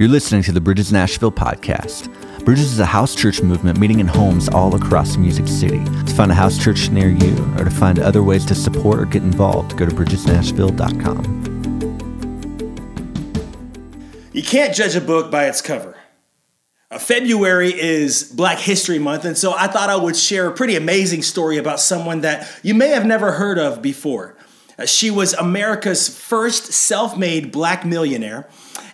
You're listening to the Bridges Nashville podcast. Bridges is a house church movement meeting in homes all across Music City. To find a house church near you or to find other ways to support or get involved, go to bridgesnashville.com. You can't judge a book by its cover. Uh, February is Black History Month, and so I thought I would share a pretty amazing story about someone that you may have never heard of before. Uh, she was America's first self made black millionaire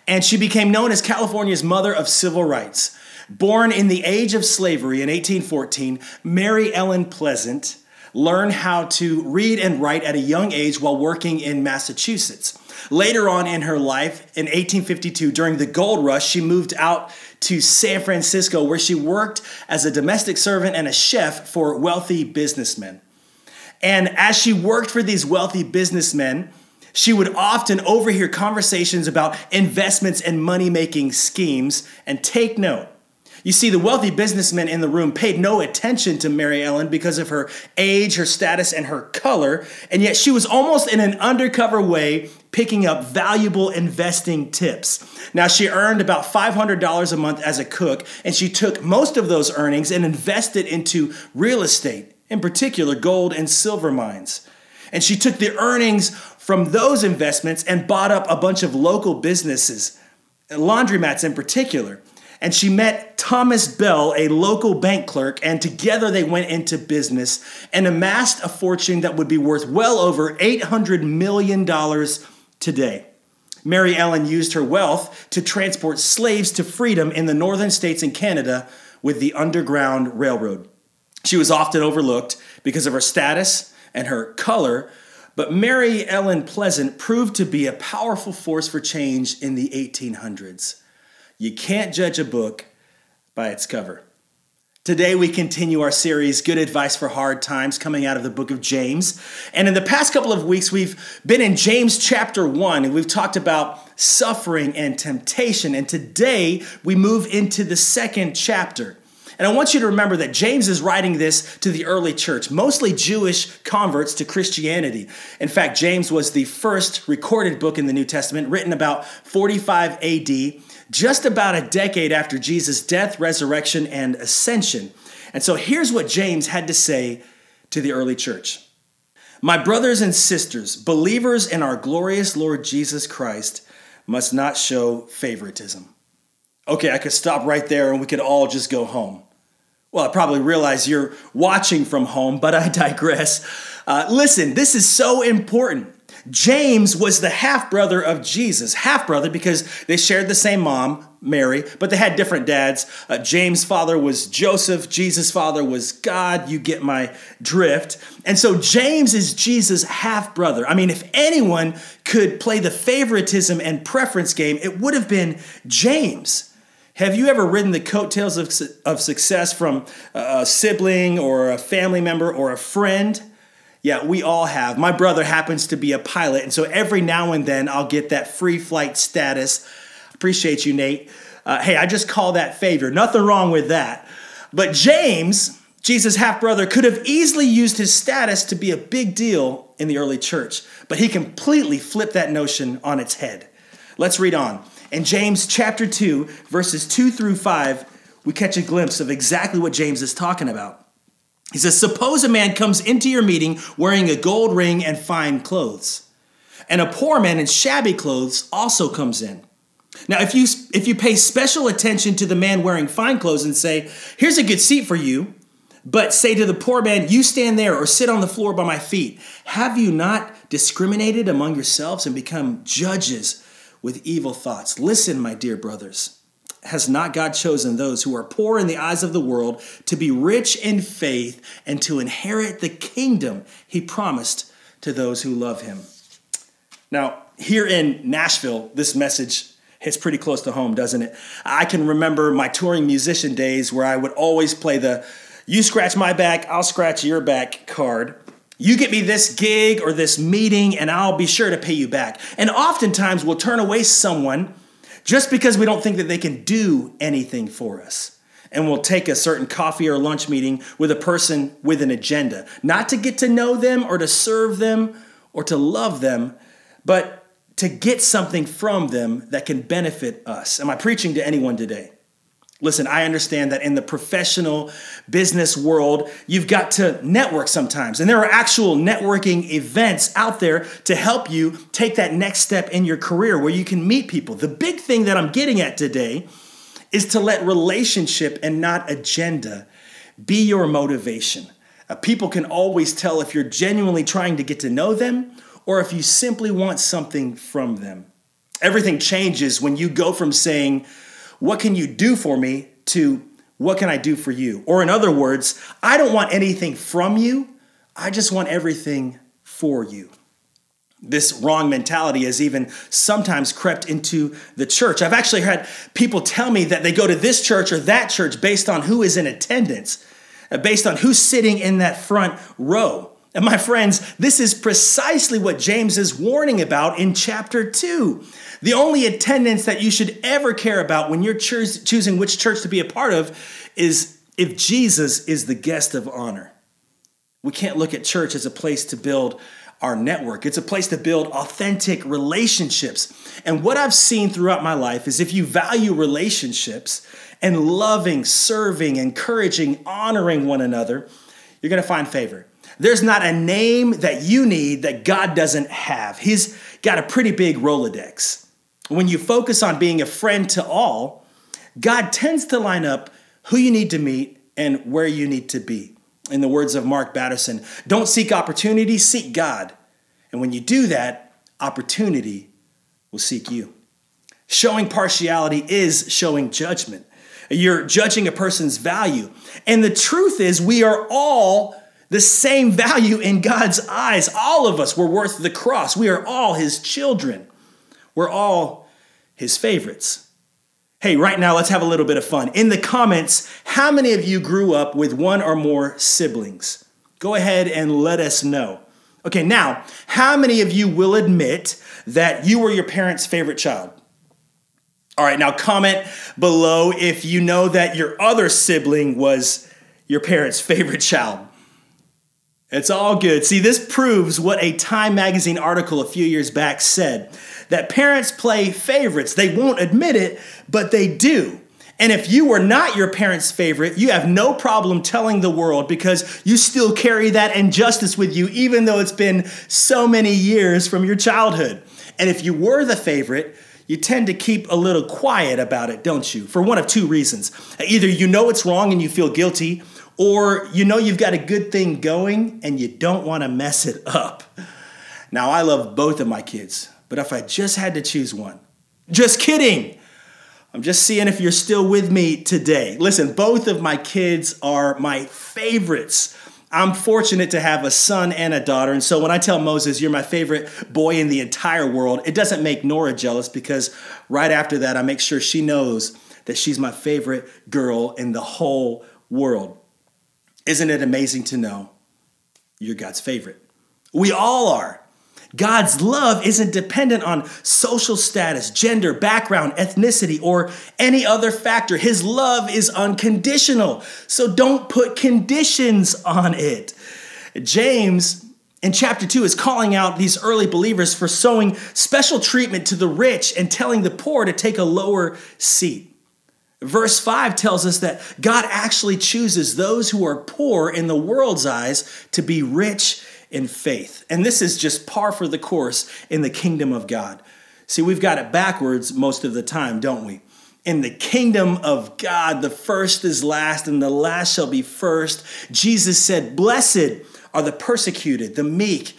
and she became known as California's mother of civil rights. Born in the age of slavery in 1814, Mary Ellen Pleasant learned how to read and write at a young age while working in Massachusetts. Later on in her life, in 1852, during the gold rush, she moved out to San Francisco where she worked as a domestic servant and a chef for wealthy businessmen. And as she worked for these wealthy businessmen, she would often overhear conversations about investments and money making schemes and take note. You see, the wealthy businessmen in the room paid no attention to Mary Ellen because of her age, her status, and her color, and yet she was almost in an undercover way picking up valuable investing tips. Now, she earned about $500 a month as a cook, and she took most of those earnings and invested into real estate, in particular gold and silver mines. And she took the earnings from those investments and bought up a bunch of local businesses, laundromats in particular. And she met Thomas Bell, a local bank clerk, and together they went into business and amassed a fortune that would be worth well over $800 million today. Mary Ellen used her wealth to transport slaves to freedom in the northern states and Canada with the Underground Railroad. She was often overlooked because of her status and her color, but Mary Ellen Pleasant proved to be a powerful force for change in the 1800s. You can't judge a book by its cover. Today, we continue our series, Good Advice for Hard Times, coming out of the book of James. And in the past couple of weeks, we've been in James chapter 1, and we've talked about suffering and temptation. And today, we move into the second chapter. And I want you to remember that James is writing this to the early church, mostly Jewish converts to Christianity. In fact, James was the first recorded book in the New Testament, written about 45 AD, just about a decade after Jesus' death, resurrection, and ascension. And so here's what James had to say to the early church My brothers and sisters, believers in our glorious Lord Jesus Christ, must not show favoritism. Okay, I could stop right there and we could all just go home. Well, I probably realize you're watching from home, but I digress. Uh, listen, this is so important. James was the half brother of Jesus, half brother because they shared the same mom, Mary, but they had different dads. Uh, James' father was Joseph, Jesus' father was God. You get my drift. And so James is Jesus' half brother. I mean, if anyone could play the favoritism and preference game, it would have been James. Have you ever ridden the coattails of, of success from a sibling or a family member or a friend? Yeah, we all have. My brother happens to be a pilot, and so every now and then I'll get that free flight status. Appreciate you, Nate. Uh, hey, I just call that favor. Nothing wrong with that. But James, Jesus' half brother, could have easily used his status to be a big deal in the early church, but he completely flipped that notion on its head. Let's read on. In James chapter 2, verses 2 through 5, we catch a glimpse of exactly what James is talking about. He says, Suppose a man comes into your meeting wearing a gold ring and fine clothes, and a poor man in shabby clothes also comes in. Now, if you, if you pay special attention to the man wearing fine clothes and say, Here's a good seat for you, but say to the poor man, You stand there or sit on the floor by my feet, have you not discriminated among yourselves and become judges with evil thoughts. Listen, my dear brothers. Has not God chosen those who are poor in the eyes of the world to be rich in faith and to inherit the kingdom he promised to those who love him? Now, here in Nashville, this message hits pretty close to home, doesn't it? I can remember my touring musician days where I would always play the you scratch my back, I'll scratch your back card. You get me this gig or this meeting, and I'll be sure to pay you back. And oftentimes we'll turn away someone just because we don't think that they can do anything for us. And we'll take a certain coffee or lunch meeting with a person with an agenda, not to get to know them or to serve them or to love them, but to get something from them that can benefit us. Am I preaching to anyone today? Listen, I understand that in the professional business world, you've got to network sometimes. And there are actual networking events out there to help you take that next step in your career where you can meet people. The big thing that I'm getting at today is to let relationship and not agenda be your motivation. Uh, people can always tell if you're genuinely trying to get to know them or if you simply want something from them. Everything changes when you go from saying, What can you do for me? to What can I do for you? Or, in other words, I don't want anything from you, I just want everything for you. This wrong mentality has even sometimes crept into the church. I've actually had people tell me that they go to this church or that church based on who is in attendance, uh, based on who's sitting in that front row. And my friends, this is precisely what James is warning about in chapter 2. The only attendance that you should ever care about when you're choosing which church to be a part of is if Jesus is the guest of honor. We can't look at church as a place to build our network. It's a place to build authentic relationships. And what I've seen throughout my life is if you value relationships and loving, serving, encouraging, honoring one another, you're going to find favor. There's not a name that you need that God doesn't have. He's got a pretty big Rolodex. When you focus on being a friend to all, God tends to line up who you need to meet and where you need to be. In the words of Mark Batterson, don't seek opportunity, seek God. And when you do that, opportunity will seek you. Showing partiality is showing judgment. You're judging a person's value. And the truth is, we are all the same value in God's eyes. All of us were worth the cross. We are all his children. We're all his favorites. Hey, right now, let's have a little bit of fun. In the comments, how many of you grew up with one or more siblings? Go ahead and let us know. Okay, now, how many of you will admit that you were your parents' favorite child? All right, now comment below if you know that your other sibling was your parents' favorite child. It's all good. See, this proves what a Time magazine article a few years back said that parents play favorites. They won't admit it, but they do. And if you were not your parents' favorite, you have no problem telling the world because you still carry that injustice with you, even though it's been so many years from your childhood. And if you were the favorite, you tend to keep a little quiet about it, don't you? For one of two reasons. Either you know it's wrong and you feel guilty, or you know you've got a good thing going and you don't want to mess it up. Now, I love both of my kids, but if I just had to choose one, just kidding. I'm just seeing if you're still with me today. Listen, both of my kids are my favorites. I'm fortunate to have a son and a daughter. And so when I tell Moses, you're my favorite boy in the entire world, it doesn't make Nora jealous because right after that, I make sure she knows that she's my favorite girl in the whole world. Isn't it amazing to know you're God's favorite? We all are. God's love isn't dependent on social status, gender, background, ethnicity, or any other factor. His love is unconditional. So don't put conditions on it. James in chapter 2 is calling out these early believers for showing special treatment to the rich and telling the poor to take a lower seat. Verse 5 tells us that God actually chooses those who are poor in the world's eyes to be rich in faith. And this is just par for the course in the kingdom of God. See, we've got it backwards most of the time, don't we? In the kingdom of God, the first is last and the last shall be first. Jesus said, Blessed are the persecuted, the meek,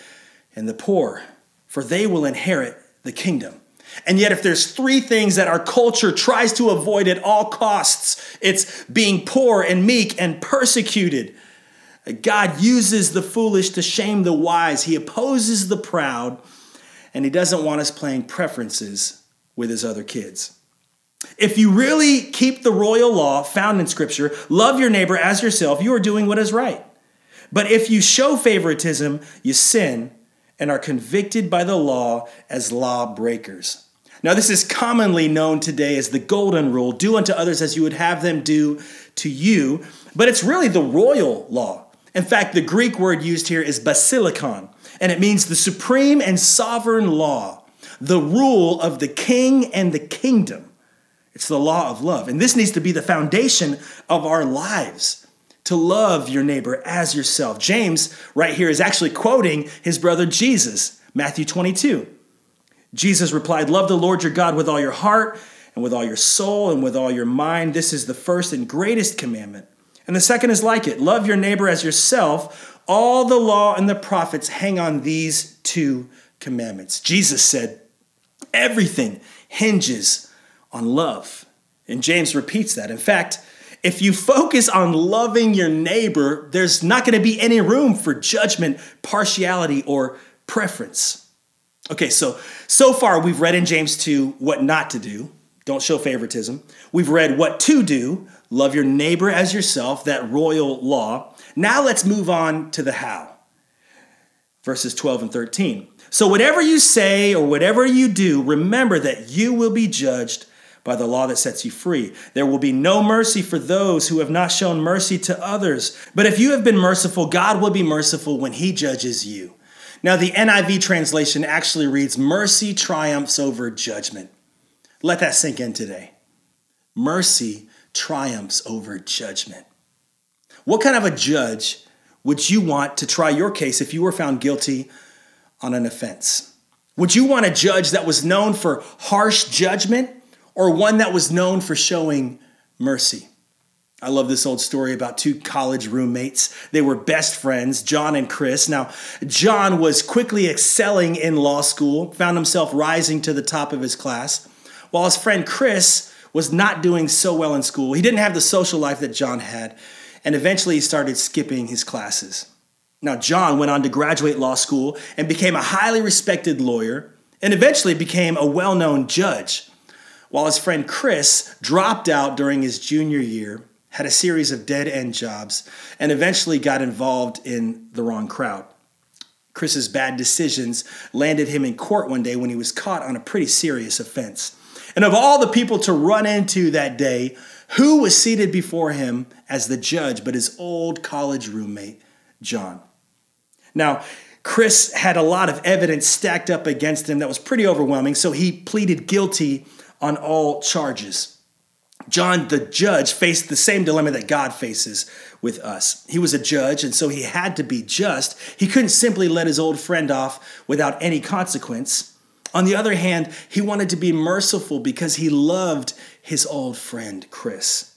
and the poor, for they will inherit the kingdom. And yet, if there's three things that our culture tries to avoid at all costs, it's being poor and meek and persecuted. God uses the foolish to shame the wise. He opposes the proud, and He doesn't want us playing preferences with His other kids. If you really keep the royal law found in Scripture, love your neighbor as yourself, you are doing what is right. But if you show favoritism, you sin and are convicted by the law as lawbreakers. Now, this is commonly known today as the golden rule do unto others as you would have them do to you, but it's really the royal law. In fact, the Greek word used here is basilikon, and it means the supreme and sovereign law. the rule of the king and the kingdom. It's the law of love. And this needs to be the foundation of our lives to love your neighbor as yourself. James, right here, is actually quoting his brother Jesus, Matthew 22. Jesus replied, Love the Lord your God with all your heart and with all your soul and with all your mind. This is the first and greatest commandment. And the second is like it love your neighbor as yourself. All the law and the prophets hang on these two commandments. Jesus said, Everything hinges on love. And James repeats that. In fact, if you focus on loving your neighbor, there's not going to be any room for judgment, partiality, or preference. Okay, so so far we've read in James 2 what not to do. Don't show favoritism. We've read what to do. Love your neighbor as yourself, that royal law. Now let's move on to the how. Verses 12 and 13. So, whatever you say or whatever you do, remember that you will be judged by the law that sets you free. There will be no mercy for those who have not shown mercy to others. But if you have been merciful, God will be merciful when he judges you. Now, the NIV translation actually reads, Mercy triumphs over judgment. Let that sink in today. Mercy triumphs over judgment. What kind of a judge would you want to try your case if you were found guilty on an offense? Would you want a judge that was known for harsh judgment or one that was known for showing mercy. I love this old story about two college roommates. They were best friends, John and Chris. Now, John was quickly excelling in law school, found himself rising to the top of his class, while his friend Chris was not doing so well in school. He didn't have the social life that John had, and eventually he started skipping his classes. Now, John went on to graduate law school and became a highly respected lawyer, and eventually became a well known judge while his friend Chris dropped out during his junior year, had a series of dead end jobs, and eventually got involved in the wrong crowd. Chris's bad decisions landed him in court one day when he was caught on a pretty serious offense. And of all the people to run into that day, who was seated before him as the judge but his old college roommate, John? Now, Chris had a lot of evidence stacked up against him that was pretty overwhelming, so he pleaded guilty on all charges. John, the judge, faced the same dilemma that God faces with us. He was a judge, and so he had to be just. He couldn't simply let his old friend off without any consequence. On the other hand, he wanted to be merciful because he loved his old friend, Chris.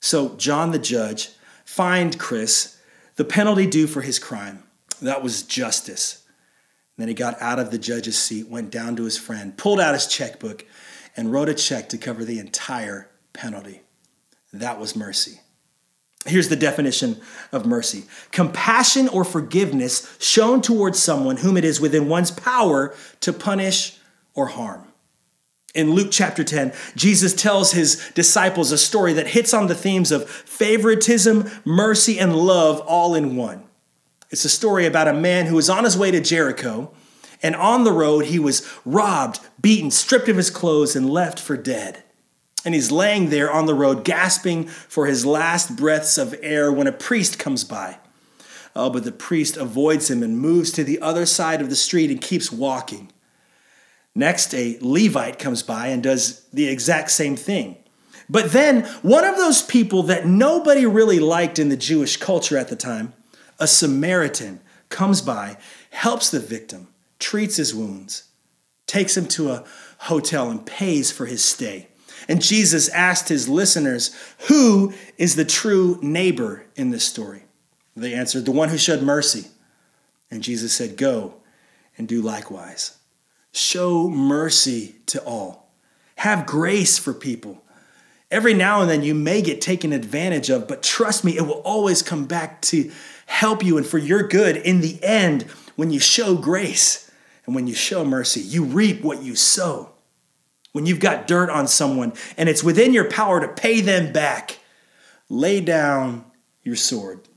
So, John, the judge, fined Chris the penalty due for his crime. That was justice. Then he got out of the judge's seat, went down to his friend, pulled out his checkbook, and wrote a check to cover the entire penalty. That was mercy. Here's the definition of mercy compassion or forgiveness shown towards someone whom it is within one's power to punish or harm. In Luke chapter 10, Jesus tells his disciples a story that hits on the themes of favoritism, mercy, and love all in one. It's a story about a man who was on his way to Jericho and on the road, he was robbed, beaten, stripped of his clothes, and left for dead. And he's laying there on the road, gasping for his last breaths of air when a priest comes by. Oh, but the priest avoids him and moves to the other side of the street and keeps walking. Next, a Levite comes by and does the exact same thing. But then, one of those people that nobody really liked in the Jewish culture at the time, a Samaritan, comes by, helps the victim, treats his wounds, takes him to a hotel, and pays for his stay. And Jesus asked his listeners, Who is the true neighbor in this story? They answered, The one who showed mercy. And Jesus said, Go and do likewise. Show mercy to all. Have grace for people. Every now and then you may get taken advantage of, but trust me, it will always come back to help you and for your good in the end when you show grace. And when you show mercy, you reap what you sow. When you've got dirt on someone and it's within your power to pay them back, lay down your sword.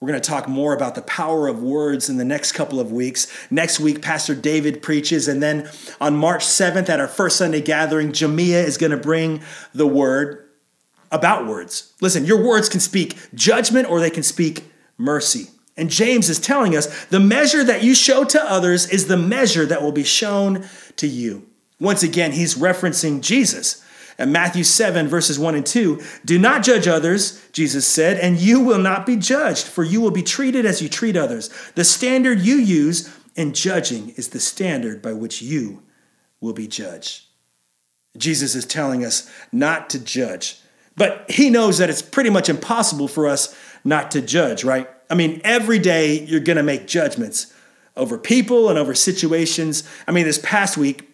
We're going to talk more about the power of words in the next couple of weeks. Next week, Pastor David preaches, and then on March 7th at our first Sunday gathering, Jamia is going to bring the word about words. Listen, your words can speak judgment or they can speak mercy. And James is telling us the measure that you show to others is the measure that will be shown to you. Once again, he's referencing Jesus. And Matthew 7, verses 1 and 2 Do not judge others, Jesus said, and you will not be judged, for you will be treated as you treat others. The standard you use in judging is the standard by which you will be judged. Jesus is telling us not to judge, but he knows that it's pretty much impossible for us not to judge, right? I mean, every day you're going to make judgments over people and over situations. I mean, this past week,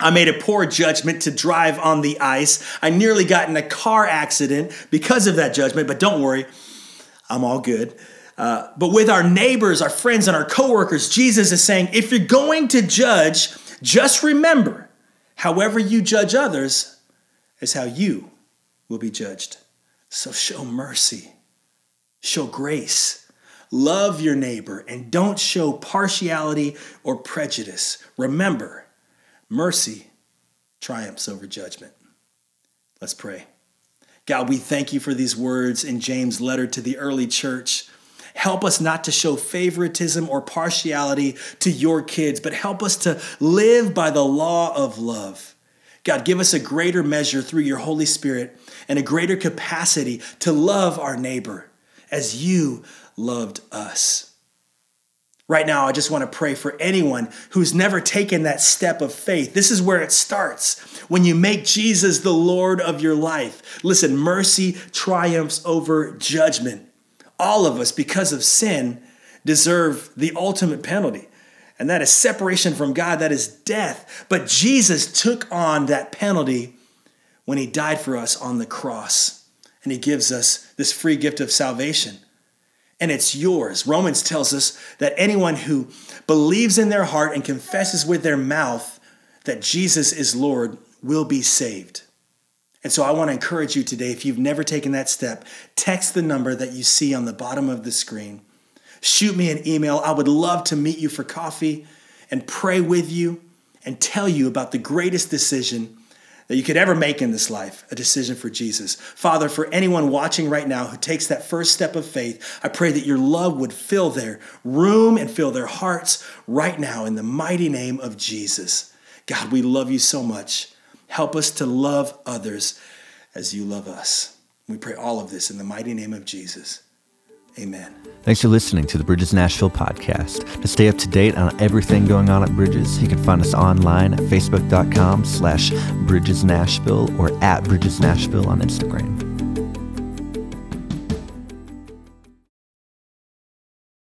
I made a poor judgment to drive on the ice. I nearly got in a car accident because of that judgment, but don't worry, I'm all good. Uh, but with our neighbors, our friends, and our coworkers, Jesus is saying if you're going to judge, just remember however you judge others is how you will be judged. So show mercy, show grace, love your neighbor, and don't show partiality or prejudice. Remember, Mercy triumphs over judgment. Let's pray. God, we thank you for these words in James' letter to the early church. Help us not to show favoritism or partiality to your kids, but help us to live by the law of love. God, give us a greater measure through your Holy Spirit and a greater capacity to love our neighbor as you loved us. Right now, I just want to pray for anyone who's never taken that step of faith. This is where it starts. When you make Jesus the Lord of your life, listen, mercy triumphs over judgment. All of us, because of sin, deserve the ultimate penalty, and that is separation from God, that is death. But Jesus took on that penalty when he died for us on the cross, and he gives us this free gift of salvation and it's yours. Romans tells us that anyone who believes in their heart and confesses with their mouth that Jesus is Lord will be saved. And so I want to encourage you today if you've never taken that step, text the number that you see on the bottom of the screen. Shoot me an email. I would love to meet you for coffee and pray with you and tell you about the greatest decision that you could ever make in this life a decision for Jesus. Father, for anyone watching right now who takes that first step of faith, I pray that your love would fill their room and fill their hearts right now in the mighty name of Jesus. God, we love you so much. Help us to love others as you love us. We pray all of this in the mighty name of Jesus. Amen. Thanks for listening to the Bridges Nashville podcast. To stay up to date on everything going on at Bridges, you can find us online at facebook.com slash Bridges Nashville or at Bridges Nashville on Instagram.